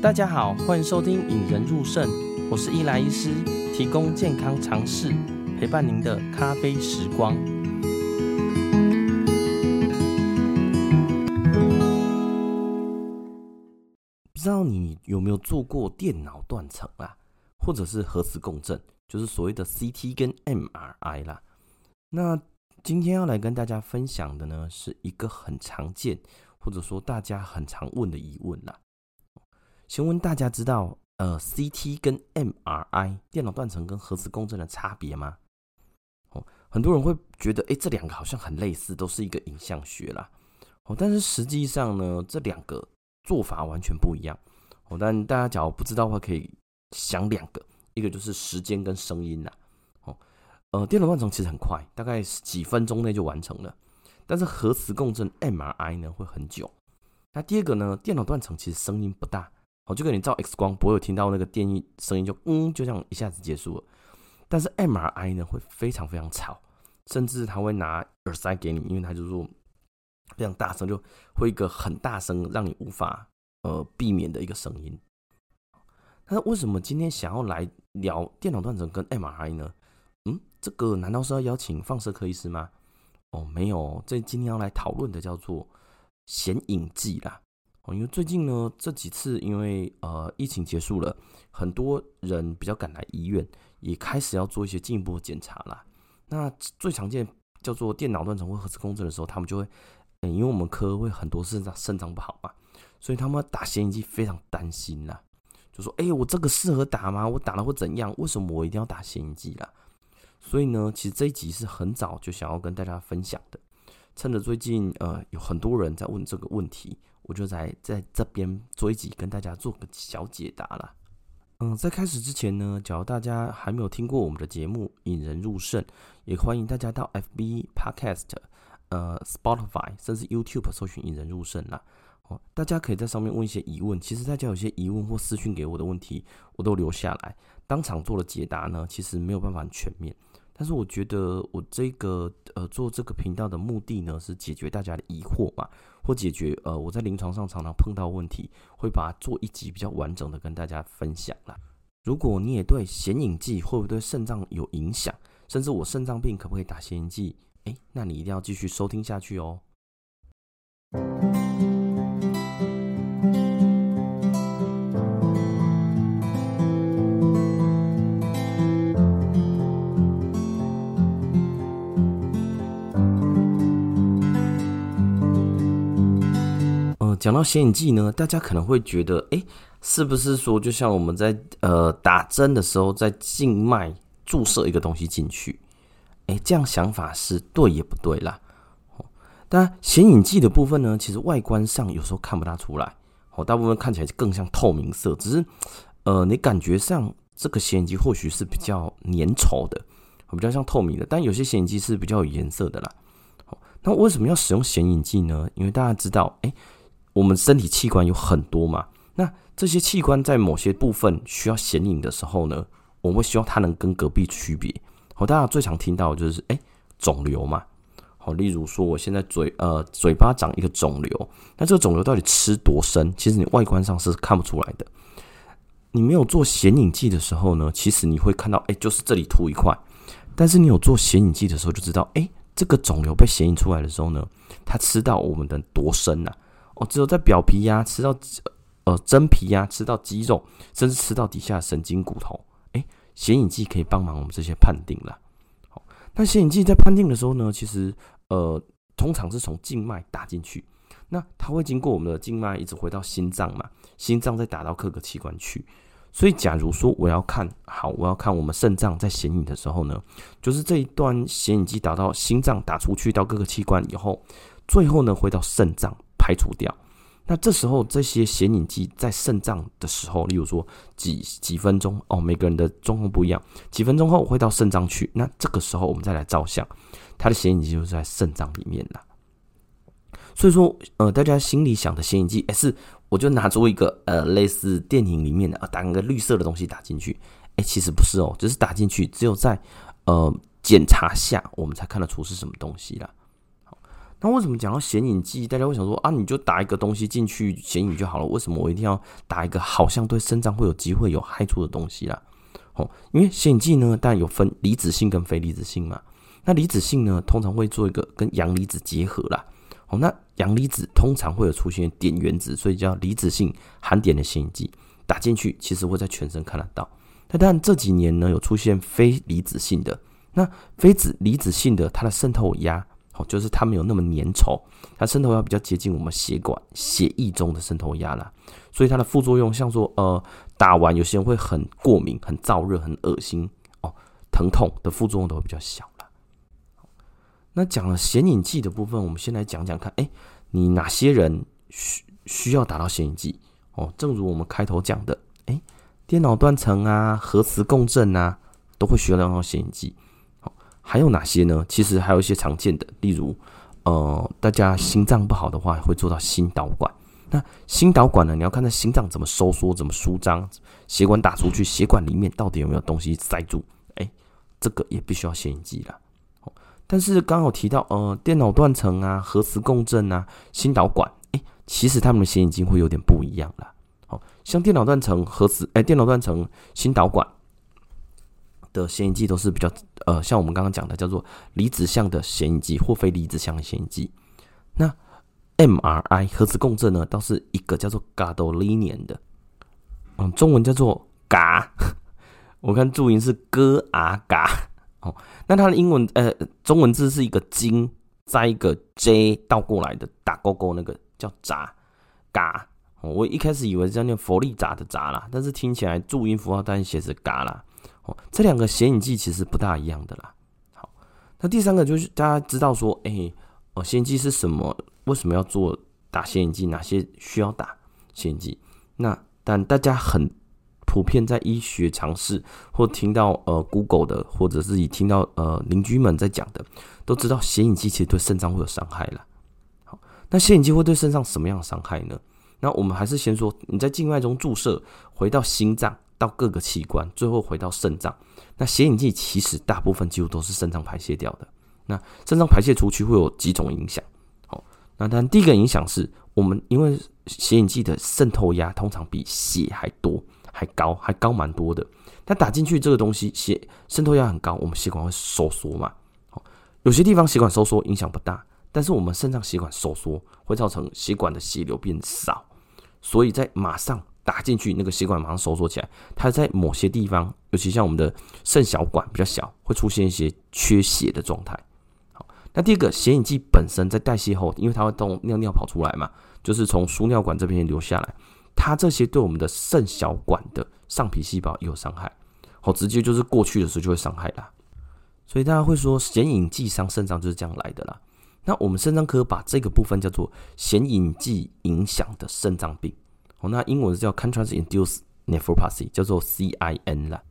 大家好，欢迎收听《引人入胜》，我是伊莱医师，提供健康常识，陪伴您的咖啡时光。不知道你有没有做过电脑断层啊，或者是核磁共振，就是所谓的 CT 跟 MRI 啦。那今天要来跟大家分享的呢，是一个很常见，或者说大家很常问的疑问啦。请问大家知道呃 CT 跟 MRI 电脑断层跟核磁共振的差别吗？哦，很多人会觉得，哎，这两个好像很类似，都是一个影像学啦。哦，但是实际上呢，这两个做法完全不一样。哦，但大家假如不知道的话，可以想两个，一个就是时间跟声音啦。哦，呃，电脑断层其实很快，大概几分钟内就完成了。但是核磁共振 MRI 呢会很久。那第二个呢，电脑断层其实声音不大。哦，就跟你照 X 光不会有听到那个电音声音，就嗯，就这样一下子结束了。但是 MRI 呢，会非常非常吵，甚至他会拿耳塞给你，因为他就说非常大声，就会一个很大声，让你无法呃避免的一个声音。那为什么今天想要来聊电脑断层跟 MRI 呢？嗯，这个难道是要邀请放射科医师吗？哦，没有，这今天要来讨论的叫做显影剂啦。因为最近呢，这几次因为呃疫情结束了，很多人比较赶来医院，也开始要做一些进一步的检查啦。那最常见叫做电脑断层或核磁共振的时候，他们就会，嗯，因为我们科会很多肾脏肾脏不好嘛，所以他们打显影剂非常担心啦，就说：“哎，我这个适合打吗？我打了会怎样？为什么我一定要打显影剂啦？”所以呢，其实这一集是很早就想要跟大家分享的，趁着最近呃有很多人在问这个问题。我就在在这边做一集，跟大家做个小解答啦。嗯，在开始之前呢，假如大家还没有听过我们的节目《引人入胜》，也欢迎大家到 FB Podcast、呃 Spotify 甚至 YouTube 搜寻“引人入胜”啦。哦，大家可以在上面问一些疑问。其实大家有些疑问或私讯给我的问题，我都留下来，当场做了解答呢。其实没有办法很全面。但是我觉得我这个呃做这个频道的目的呢，是解决大家的疑惑嘛，或解决呃我在临床上常常碰到问题，会把它做一集比较完整的跟大家分享啦。如果你也对显影剂会不会对肾脏有影响，甚至我肾脏病可不可以打显影剂？诶，那你一定要继续收听下去哦。讲到显影剂呢，大家可能会觉得，哎，是不是说就像我们在呃打针的时候，在静脉注射一个东西进去？哎，这样想法是对也不对啦。哦，当然显影剂的部分呢，其实外观上有时候看不大出来，哦，大部分看起来更像透明色，只是呃，你感觉上这个显影剂或许是比较粘稠的，比较像透明的，但有些显影剂是比较有颜色的啦。哦，那为什么要使用显影剂呢？因为大家知道，哎。我们身体器官有很多嘛，那这些器官在某些部分需要显影的时候呢，我们希望它能跟隔壁区别。好，大家最常听到的就是哎，肿瘤嘛。好，例如说我现在嘴呃嘴巴长一个肿瘤，那这个肿瘤到底吃多深？其实你外观上是看不出来的。你没有做显影剂的时候呢，其实你会看到哎，就是这里凸一块。但是你有做显影剂的时候，就知道哎，这个肿瘤被显影出来的时候呢，它吃到我们的多深呐？哦，只有在表皮呀、吃到呃真皮呀、吃到肌肉，甚至吃到底下神经骨头，哎，显影剂可以帮忙我们这些判定了。好，那显影剂在判定的时候呢，其实呃通常是从静脉打进去，那它会经过我们的静脉一直回到心脏嘛，心脏再打到各个器官去。所以假如说我要看好，我要看我们肾脏在显影的时候呢，就是这一段显影剂打到心脏打出去到各个器官以后，最后呢回到肾脏。排除掉，那这时候这些显影剂在肾脏的时候，例如说几几分钟哦，每个人的状况不一样，几分钟后会到肾脏去，那这个时候我们再来照相，它的显影剂就是在肾脏里面了。所以说，呃，大家心里想的显影剂，哎，是我就拿出一个呃类似电影里面的打个绿色的东西打进去，哎，其实不是哦，只是打进去，只有在呃检查下我们才看得出是什么东西啦。那为什么讲到显影剂，大家会想说啊，你就打一个东西进去显影就好了，为什么我一定要打一个好像对肾脏会有机会有害处的东西啦？哦，因为显影剂呢，当然有分离子性跟非离子性嘛。那离子性呢，通常会做一个跟阳离子结合啦。哦，那阳离子通常会有出现碘原子，所以叫离子性含碘的显影剂打进去，其实会在全身看得到。那当然这几年呢，有出现非离子性的，那非子离子性的，它的渗透压。就是它没有那么粘稠，它渗透压比较接近我们血管血液中的渗透压啦，所以它的副作用像说呃打完有些人会很过敏、很燥热、很恶心哦，疼痛的副作用都会比较小了。那讲了显影剂的部分，我们先来讲讲看，哎，你哪些人需需要打到显影剂哦？正如我们开头讲的，哎，电脑断层啊、核磁共振啊，都会需要用到显影剂。还有哪些呢？其实还有一些常见的，例如，呃，大家心脏不好的话，会做到心导管。那心导管呢？你要看它心脏怎么收缩、怎么舒张，血管打出去，血管里面到底有没有东西塞住？哎，这个也必须要显影剂啦。但是刚好提到，呃，电脑断层啊、核磁共振啊、心导管，哎，其实它们的显影剂会有点不一样啦。好，像电脑断层、核磁，哎，电脑断层、心导管。的显影剂都是比较呃，像我们刚刚讲的叫做离子相的显影剂或非离子相的显影剂。那 MRI 核磁共振呢，倒是一个叫做 gadolinium 的，嗯，中文叫做嘎，我看注音是哥啊嘎哦。那它的英文呃中文字是一个金，再一个 J 倒过来的打勾勾那个叫闸嘎。我一开始以为是叫念佛利扎的扎啦，但是听起来注音符号单写是嘎啦。这两个显影剂其实不大一样的啦。好，那第三个就是大家知道说，哎，哦，显影剂是什么？为什么要做打显影剂？哪些需要打显影剂？那但大家很普遍在医学尝试或听到呃 Google 的，或者自己听到呃邻居们在讲的，都知道显影剂其实对肾脏会有伤害了。好，那显影剂会对肾脏什么样的伤害呢？那我们还是先说你在静脉中注射，回到心脏。到各个器官，最后回到肾脏。那显影剂其实大部分几乎都是肾脏排泄掉的。那肾脏排泄出去会有几种影响？好，那当然第一个影响是我们因为显影剂的渗透压通常比血还多、还高、还高蛮多的。它打进去这个东西，血渗透压很高，我们血管会收缩嘛。好，有些地方血管收缩影响不大，但是我们肾脏血管收缩会造成血管的血流变少，所以在马上。打进去，那个血管马上收缩起来。它在某些地方，尤其像我们的肾小管比较小，会出现一些缺血的状态。好，那第二个显影剂本身在代谢后，因为它会动尿尿跑出来嘛，就是从输尿管这边流下来，它这些对我们的肾小管的上皮细胞也有伤害。好，直接就是过去的时候就会伤害啦。所以大家会说显影剂伤肾脏就是这样来的啦。那我们肾脏科把这个部分叫做显影剂影响的肾脏病。哦，那英文是叫 contrast-induced nephropathy，叫做 CIN 啦。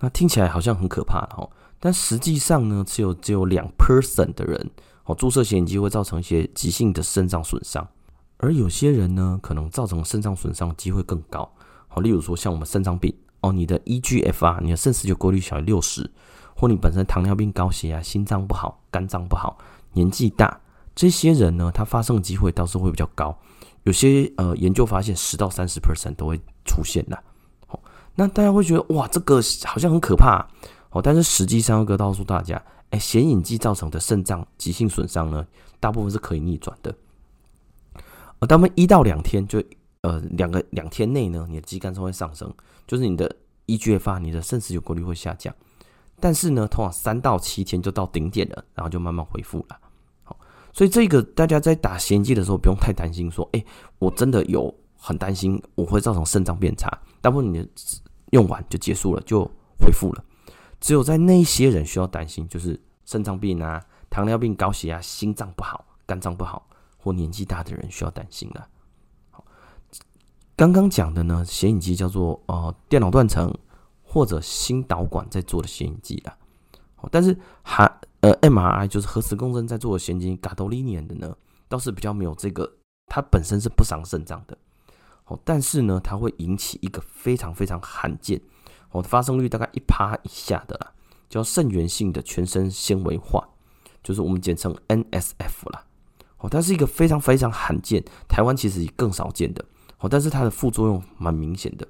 那听起来好像很可怕哦，但实际上呢，只有只有两 percent 的人哦，注射显影剂会造成一些急性的肾脏损伤，而有些人呢，可能造成肾脏损伤机会更高。好，例如说像我们肾脏病哦，你的 eGFR，你的肾丝球过滤小于六十，或你本身糖尿病、高血压、心脏不好、肝脏不好、年纪大，这些人呢，他发生的机会倒是会比较高。有些呃研究发现，十到三十 percent 都会出现的。好，那大家会觉得哇，这个好像很可怕哦。但是实际上，要告诉大家，哎，显影剂造成的肾脏急性损伤呢，大部分是可以逆转的。呃，他们一到两天就呃两个两天内呢，你的肌酐酸会上升，就是你的 eGFR，你的肾丝球过滤会下降。但是呢，通常三到七天就到顶点了，然后就慢慢恢复了。所以这个大家在打显影剂的时候不用太担心，说，哎，我真的有很担心我会造成肾脏变差。大部分你用完就结束了，就恢复了。只有在那些人需要担心，就是肾脏病啊、糖尿病、高血压、心脏不好、肝脏不好或年纪大的人需要担心了。好，刚刚讲的呢，显影剂叫做呃电脑断层或者心导管在做的显影剂啦。但是还。呃，MRI 就是核磁共振在做的神经 gadolinium 的呢，倒是比较没有这个，它本身是不伤肾脏的。哦，但是呢，它会引起一个非常非常罕见，哦，发生率大概一趴以下的啦，叫肾源性的全身纤维化，就是我们简称 NSF 啦。哦，它是一个非常非常罕见，台湾其实也更少见的哦，但是它的副作用蛮明显的，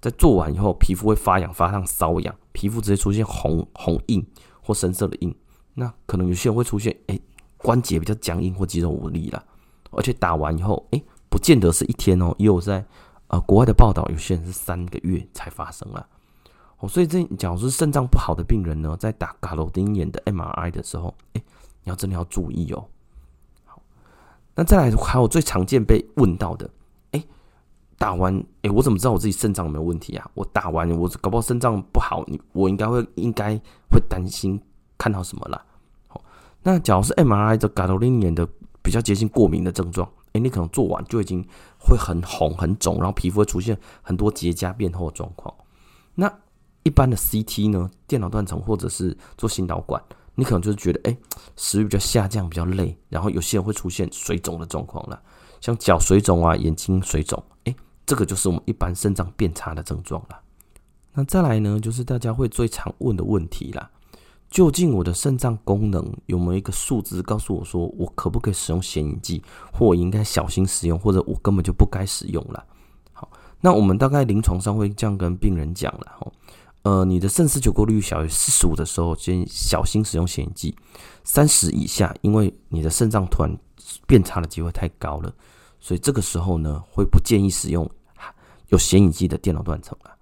在做完以后，皮肤会发痒、发烫、瘙痒，皮肤直接出现红红印或深色的印，那可能有些人会出现哎关节比较僵硬或肌肉无力了，而且打完以后哎不见得是一天哦，也有在呃国外的报道，有些人是三个月才发生了。所以这假如是肾脏不好的病人呢，在打嘎罗丁眼的 MRI 的时候，哎，你要真的要注意哦。好，那再来还有最常见被问到的，哎，打完，哎，我怎么知道我自己肾脏有没有问题啊？我打完，我搞不好肾脏不好，你我应该会应该会担心看到什么啦？好，那假如是 MRI 的嘎罗丁眼的比较接近过敏的症状，哎，你可能做完就已经会很红很肿，然后皮肤会出现很多结痂变厚的状况，那。一般的 CT 呢，电脑断层或者是做心导管，你可能就是觉得，哎、食欲比较下降，比较累，然后有些人会出现水肿的状况了，像脚水肿啊，眼睛水肿，哎、这个就是我们一般肾脏变差的症状了。那再来呢，就是大家会最常问的问题啦，究竟我的肾脏功能有没有一个数字告诉我说，我可不可以使用显影剂，或我应该小心使用，或者我根本就不该使用了？好，那我们大概临床上会这样跟病人讲了，哈。呃，你的肾丝球过滤率小于四十五的时候，先小心使用显影剂。三十以下，因为你的肾脏突然变差的机会太高了，所以这个时候呢，会不建议使用有显影剂的电脑断层啊。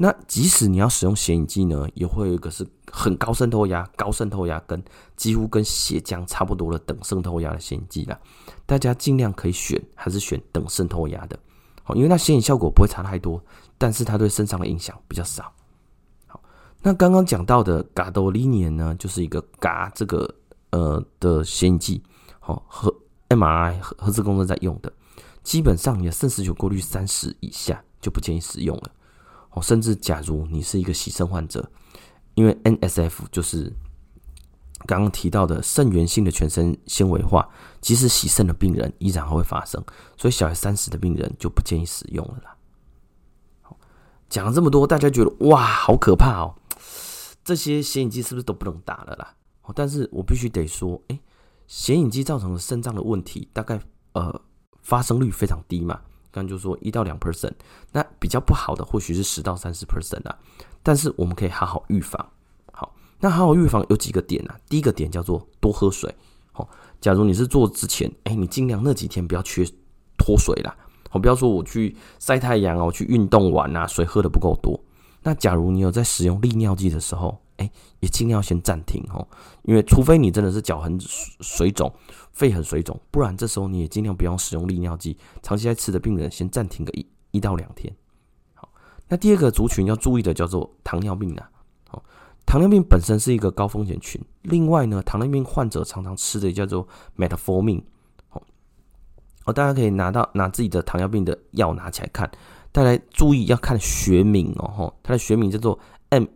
那即使你要使用显影剂呢，也会有一个是很高渗透压、高渗透压跟几乎跟血浆差不多的等渗透压的显影剂啦。大家尽量可以选，还是选等渗透压的。好因为那显影效果不会差太多，但是它对肾脏的影响比较少。好，那刚刚讲到的嘎多利年呢，就是一个嘎这个呃的显影剂，好和 MRI 核核磁共振在用的，基本上你的肾丝球过滤三十以下就不建议使用了。哦，甚至假如你是一个洗肾患者，因为 NSF 就是。刚刚提到的肾源性的全身纤维化，即使洗肾的病人依然还会发生，所以小于三十的病人就不建议使用了啦。讲了这么多，大家觉得哇，好可怕哦！这些显影剂是不是都不能打了啦？但是我必须得说，哎，显影剂造成的肾脏的问题，大概呃发生率非常低嘛。刚刚就说一到两 percent，那比较不好的或许是十到三十 percent 啊。但是我们可以好好预防。好那好好预防有几个点啊？第一个点叫做多喝水。好，假如你是做之前，哎，你尽量那几天不要缺脱水啦。好，不要说我去晒太阳啊，我去运动完啊，水喝的不够多。那假如你有在使用利尿剂的时候，哎，也尽量先暂停哦，因为除非你真的是脚很水肿、肺很水肿，不然这时候你也尽量不要使用利尿剂。长期在吃的病人先暂停个一一到两天。好，那第二个族群要注意的叫做糖尿病啊。糖尿病本身是一个高风险群，另外呢，糖尿病患者常常吃的叫做 metformin，哦，大家可以拿到拿自己的糖尿病的药拿起来看，大家注意要看学名哦，它的学名叫做 met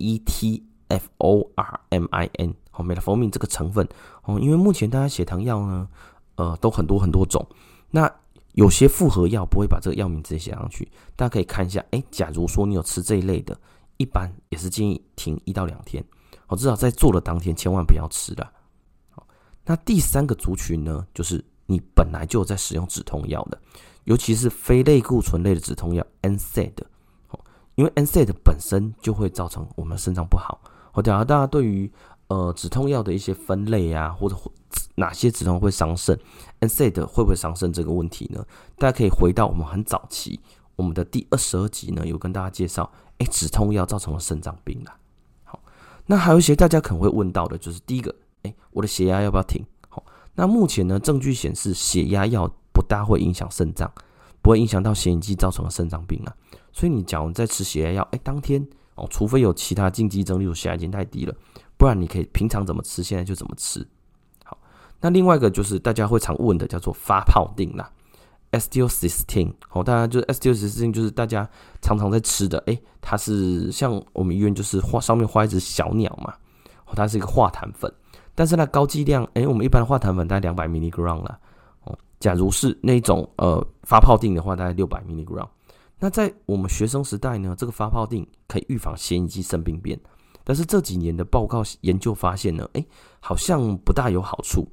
formin 哦，metformin 这个成分哦，因为目前大家血糖药呢，呃，都很多很多种，那有些复合药不会把这个药名直接写上去，大家可以看一下，哎，假如说你有吃这一类的。一般也是建议停一到两天，哦，至少在做的当天千万不要吃了。那第三个族群呢，就是你本来就有在使用止痛药的，尤其是非类固醇类的止痛药 NSAID，哦，因为 NSAID 本身就会造成我们肾脏不好。好，假如大家对于呃止痛药的一些分类啊，或者哪些止痛会伤肾，NSAID 会不会伤肾这个问题呢？大家可以回到我们很早期我们的第二十二集呢，有跟大家介绍。哎，止痛药造成了肾脏病了。好，那还有一些大家可能会问到的，就是第一个，哎，我的血压要不要停？好，那目前呢，证据显示血压药不大会影响肾脏，不会影响到显影剂造成的肾脏病啊。所以你假如在吃血压药，哎，当天哦，除非有其他禁忌症，例如血压已经太低了，不然你可以平常怎么吃，现在就怎么吃。好，那另外一个就是大家会常问的，叫做发泡定啦。Acetylcysteine，好，大家就是 Acetylcysteine，就是大家常常在吃的，哎，它是像我们医院就是画上面画一只小鸟嘛，它是一个化痰粉，但是它高剂量，哎，我们一般的化痰粉大概两百 milligram 啦，哦，假如是那种呃发泡定的话，大概六百 milligram。那在我们学生时代呢，这个发泡定可以预防显影剂肾病变，但是这几年的报告研究发现呢，哎，好像不大有好处。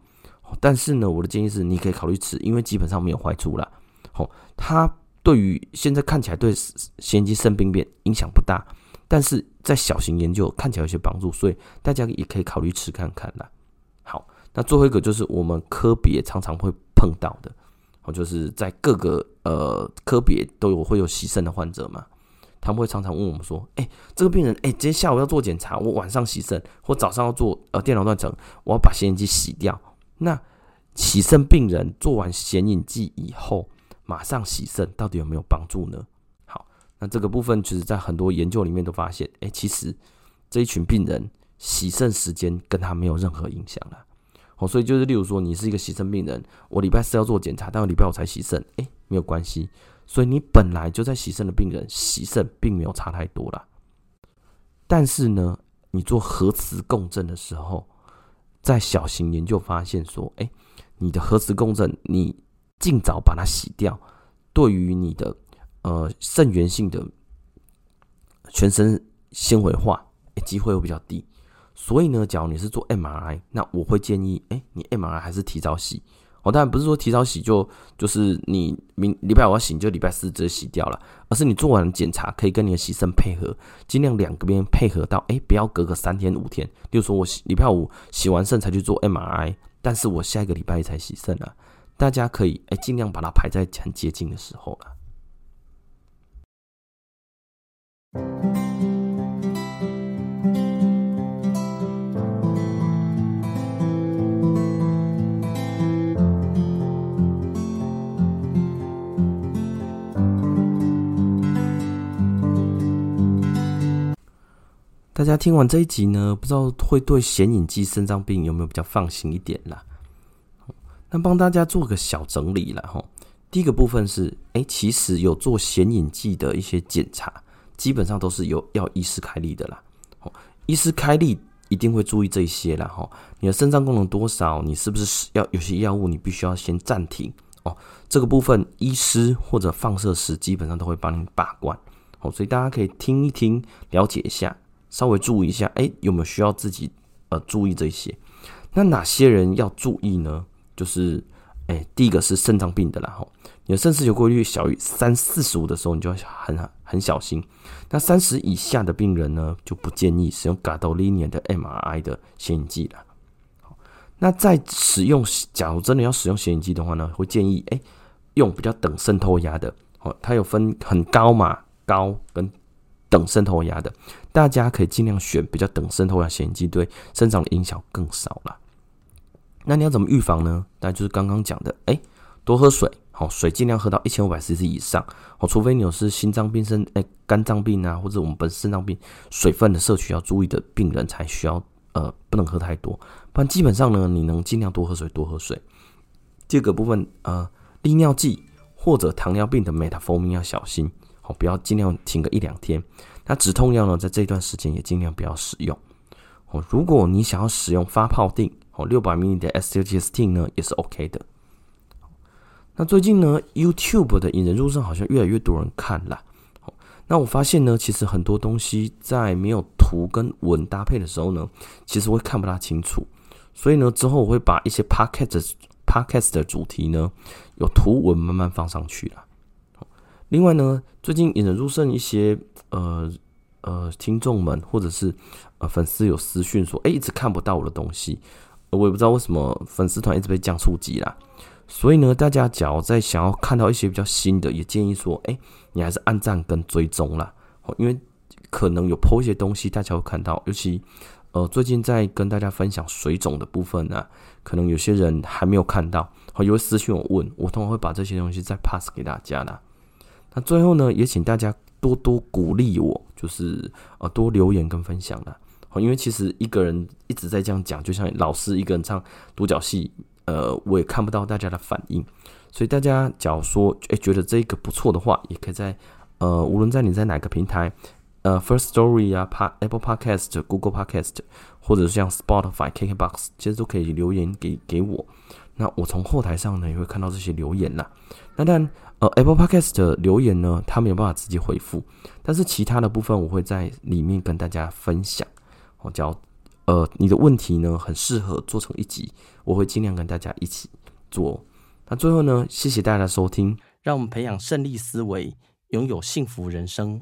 但是呢，我的建议是你可以考虑吃，因为基本上没有坏处啦。哦，它对于现在看起来对显影剂肾病变影响不大，但是在小型研究看起来有些帮助，所以大家也可以考虑吃看看啦。好，那最后一个就是我们科别常常会碰到的，哦，就是在各个呃科别都有会有洗肾的患者嘛。他们会常常问我们说：“哎、这个病人，哎、今天下午要做检查，我晚上洗肾，或早上要做呃电脑断层，我要把显影剂洗掉。那洗肾病人做完显影剂以后，马上洗肾，到底有没有帮助呢？”好，那这个部分其实，在很多研究里面都发现，哎、其实这一群病人洗肾时间跟他没有任何影响了。哦，所以就是例如说，你是一个洗肾病人，我礼拜四要做检查，但我礼拜五才洗肾，哎、没有关系。所以你本来就在洗肾的病人，洗肾并没有差太多啦。但是呢，你做核磁共振的时候，在小型研究发现说，哎，你的核磁共振，你尽早把它洗掉，对于你的呃肾源性的全身纤维化，哎，机会会比较低。所以呢，假如你是做 MRI，那我会建议，哎，你 MRI 还是提早洗。哦，当然不是说提早洗就就是你明礼拜五要洗，就礼拜四直接洗掉了，而是你做完检查可以跟你的洗肾配合，尽量两个边配合到，哎，不要隔个三天五天。例如说我洗礼拜五洗完肾才去做 MRI，但是我下一个礼拜一才洗肾了，大家可以哎尽量把它排在很接近的时候了。大家听完这一集呢，不知道会对显影剂肾脏病有没有比较放心一点啦？那帮大家做个小整理了哈。第一个部分是，哎，其实有做显影剂的一些检查，基本上都是有要医师开立的啦。哦，医师开立一定会注意这些啦哈。你的肾脏功能多少？你是不是要有些药物？你必须要先暂停哦。这个部分医师或者放射师基本上都会帮你把关哦，所以大家可以听一听，了解一下。稍微注意一下，哎、有没有需要自己呃注意这些？那哪些人要注意呢？就是，哎、第一个是肾脏病的啦，吼，你的肾丝球过滤率小于三四十五的时候，你就要很很小心。那三十以下的病人呢，就不建议使用 gadolinium 的 MRI 的显影剂了。那在使用，假如真的要使用显影剂的话呢，会建议哎、用比较等渗透压的，哦，它有分很高嘛，高跟。等渗透压的，大家可以尽量选比较等渗透压显影剂，对肾脏的影响更少了。那你要怎么预防呢？那就是刚刚讲的，哎、多喝水，好，水尽量喝到一千五百 CC 以上，好，除非你有是心脏病、肾哎肝脏病啊，或者我们本身肾脏病，水分的摄取要注意的病人才需要，呃，不能喝太多，不然基本上呢，你能尽量多喝水，多喝水。这个部分，呃，利尿剂或者糖尿病的 metformin 要小心。哦不要尽量停个一两天。那止痛药呢，在这段时间也尽量不要使用。哦，如果你想要使用发泡定，哦，六百 ml 的 Acetylcysteine 呢，也是 OK 的。那最近呢，YouTube 的引人入胜好像越来越多人看了。那我发现呢，其实很多东西在没有图跟文搭配的时候呢，其实会看不大清楚。所以呢，之后我会把一些 Podcast Podcast 的主题呢，有图文慢慢放上去了。另外呢，最近引人入胜一些呃呃听众们或者是呃粉丝有私讯说，哎、一直看不到我的东西，我也不知道为什么粉丝团一直被降触及啦。所以呢，大家只要在想要看到一些比较新的，也建议说，哎、你还是按赞跟追踪啦，因为可能有 po 一些东西大家会看到，尤其呃最近在跟大家分享水肿的部分呢、啊，可能有些人还没有看到，好，有私讯我问，我通常会把这些东西再 pass 给大家啦。最后呢，也请大家多多鼓励我，就是呃多留言跟分享啦。因为其实一个人一直在这样讲，就像老师一个人唱独角戏，呃，我也看不到大家的反应。所以大家假如说诶觉得这个不错的话，也可以在呃无论在你在哪个平台，呃 First Story 啊 p Apple Podcast、Google Podcast，或者是像 Spotify、KKBox，其实都可以留言给给我。那我从后台上呢也会看到这些留言啦。那但呃 apple podcast 的留言呢他没有办法直接回复但是其他的部分我会在里面跟大家分享。我叫呃你的问题呢很适合做成一集我会尽量跟大家一起做。那最后呢谢谢大家的收听。让我们培养胜利思维拥有幸福人生。